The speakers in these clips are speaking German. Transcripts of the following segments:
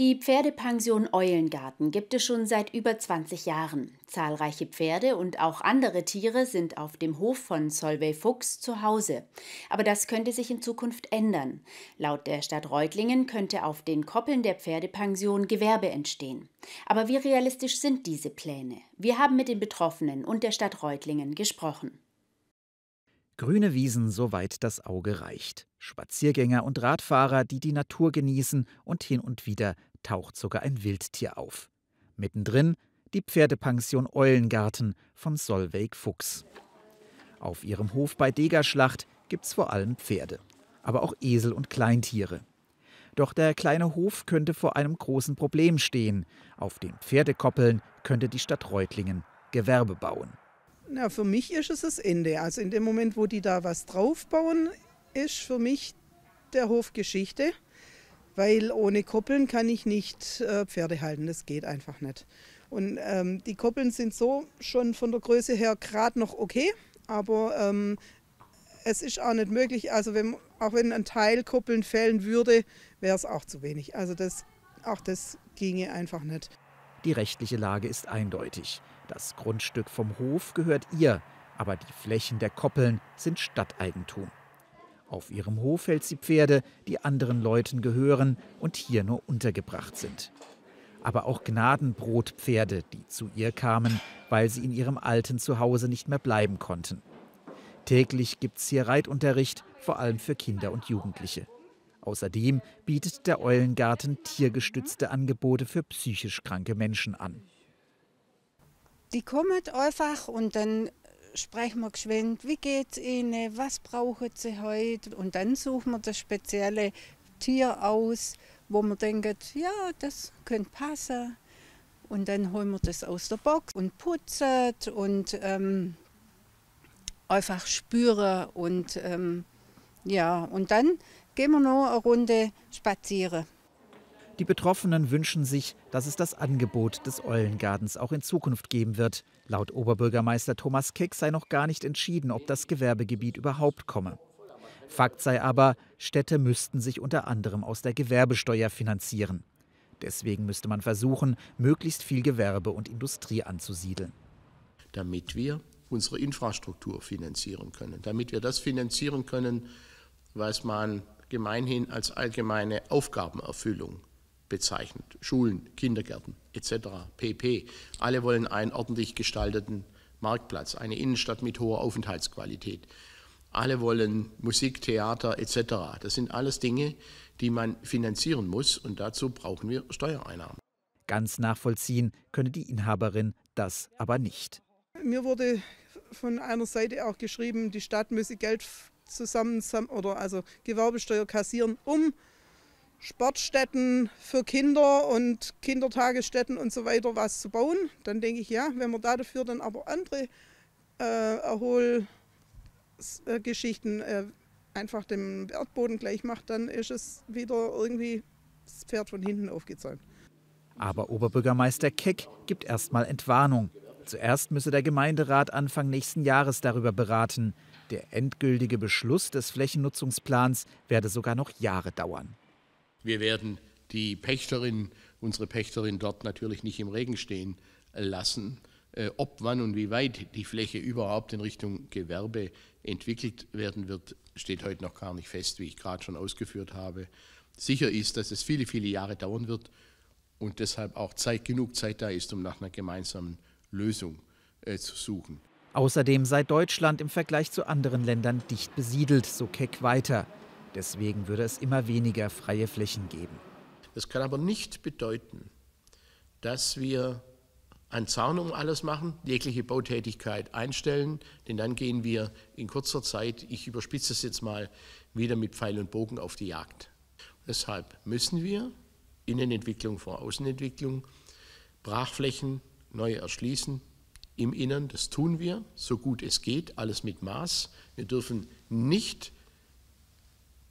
Die Pferdepension Eulengarten gibt es schon seit über 20 Jahren. Zahlreiche Pferde und auch andere Tiere sind auf dem Hof von Solveig Fuchs zu Hause. Aber das könnte sich in Zukunft ändern. Laut der Stadt Reutlingen könnte auf den Koppeln der Pferdepension Gewerbe entstehen. Aber wie realistisch sind diese Pläne? Wir haben mit den Betroffenen und der Stadt Reutlingen gesprochen. Grüne Wiesen, soweit das Auge reicht. Spaziergänger und Radfahrer, die die Natur genießen und hin und wieder taucht sogar ein Wildtier auf. Mittendrin die Pferdepension Eulengarten von Solveig Fuchs. Auf ihrem Hof bei Degerschlacht gibt's vor allem Pferde, aber auch Esel und Kleintiere. Doch der kleine Hof könnte vor einem großen Problem stehen. Auf den Pferdekoppeln könnte die Stadt Reutlingen Gewerbe bauen. Na, für mich ist es das Ende. Also in dem Moment, wo die da was draufbauen, ist für mich der Hof Geschichte. Weil ohne Koppeln kann ich nicht äh, Pferde halten. Das geht einfach nicht. Und ähm, die Koppeln sind so schon von der Größe her gerade noch okay. Aber ähm, es ist auch nicht möglich, also wenn, auch wenn ein Teil Koppeln fällen würde, wäre es auch zu wenig. Also das, auch das ginge einfach nicht. Die rechtliche Lage ist eindeutig. Das Grundstück vom Hof gehört ihr, aber die Flächen der Koppeln sind Stadteigentum. Auf ihrem Hof hält sie Pferde, die anderen Leuten gehören und hier nur untergebracht sind. Aber auch Gnadenbrotpferde, die zu ihr kamen, weil sie in ihrem alten Zuhause nicht mehr bleiben konnten. Täglich gibt es hier Reitunterricht, vor allem für Kinder und Jugendliche. Außerdem bietet der Eulengarten tiergestützte Angebote für psychisch kranke Menschen an. Die kommen einfach und dann sprechen wir geschwind, wie geht es ihnen, was brauchen sie heute und dann suchen wir das spezielle Tier aus, wo man denkt, ja, das könnte passen. Und dann holen wir das aus der Box und putzen und ähm, einfach spüren und ähm, ja, und dann gehen wir noch eine Runde spazieren. Die Betroffenen wünschen sich, dass es das Angebot des Eulengartens auch in Zukunft geben wird. Laut Oberbürgermeister Thomas Keck sei noch gar nicht entschieden, ob das Gewerbegebiet überhaupt komme. Fakt sei aber, Städte müssten sich unter anderem aus der Gewerbesteuer finanzieren. Deswegen müsste man versuchen, möglichst viel Gewerbe und Industrie anzusiedeln. Damit wir unsere Infrastruktur finanzieren können, damit wir das finanzieren können, was man gemeinhin als allgemeine Aufgabenerfüllung bezeichnet. Schulen, Kindergärten etc. pp. Alle wollen einen ordentlich gestalteten Marktplatz, eine Innenstadt mit hoher Aufenthaltsqualität. Alle wollen Musik, Theater etc. Das sind alles Dinge, die man finanzieren muss und dazu brauchen wir Steuereinnahmen. Ganz nachvollziehen könne die Inhaberin das aber nicht. Mir wurde von einer Seite auch geschrieben, die Stadt müsse Geld zusammen oder also Gewerbesteuer kassieren, um Sportstätten für Kinder und Kindertagesstätten und so weiter was zu bauen, dann denke ich, ja, wenn man da dafür dann aber andere äh, Erholgeschichten äh, einfach dem Erdboden gleich macht, dann ist es wieder irgendwie das Pferd von hinten aufgezäumt. Aber Oberbürgermeister Keck gibt erstmal Entwarnung. Zuerst müsse der Gemeinderat Anfang nächsten Jahres darüber beraten. Der endgültige Beschluss des Flächennutzungsplans werde sogar noch Jahre dauern. Wir werden die Pächterin, unsere Pächterin dort natürlich nicht im Regen stehen lassen. Äh, ob, wann und wie weit die Fläche überhaupt in Richtung Gewerbe entwickelt werden wird, steht heute noch gar nicht fest, wie ich gerade schon ausgeführt habe. Sicher ist, dass es viele, viele Jahre dauern wird und deshalb auch Zeit, genug Zeit da ist, um nach einer gemeinsamen Lösung äh, zu suchen. Außerdem sei Deutschland im Vergleich zu anderen Ländern dicht besiedelt, so Keck weiter. Deswegen würde es immer weniger freie Flächen geben. Das kann aber nicht bedeuten, dass wir an Zaun um alles machen, jegliche Bautätigkeit einstellen, denn dann gehen wir in kurzer Zeit, ich überspitze es jetzt mal, wieder mit Pfeil und Bogen auf die Jagd. Deshalb müssen wir Innenentwicklung vor Außenentwicklung Brachflächen neu erschließen im Innern. Das tun wir, so gut es geht, alles mit Maß. Wir dürfen nicht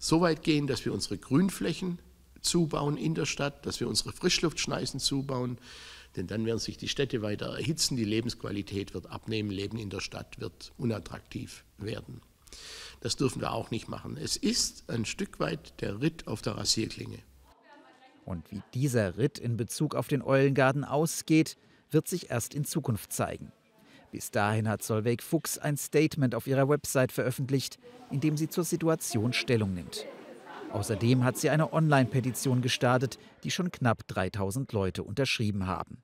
so weit gehen, dass wir unsere Grünflächen zubauen in der Stadt, dass wir unsere Frischluftschneisen zubauen, denn dann werden sich die Städte weiter erhitzen, die Lebensqualität wird abnehmen, Leben in der Stadt wird unattraktiv werden. Das dürfen wir auch nicht machen. Es ist ein Stück weit der Ritt auf der Rasierklinge. Und wie dieser Ritt in Bezug auf den Eulengarten ausgeht, wird sich erst in Zukunft zeigen. Bis dahin hat Solveig Fuchs ein Statement auf ihrer Website veröffentlicht, in dem sie zur Situation Stellung nimmt. Außerdem hat sie eine Online-Petition gestartet, die schon knapp 3000 Leute unterschrieben haben.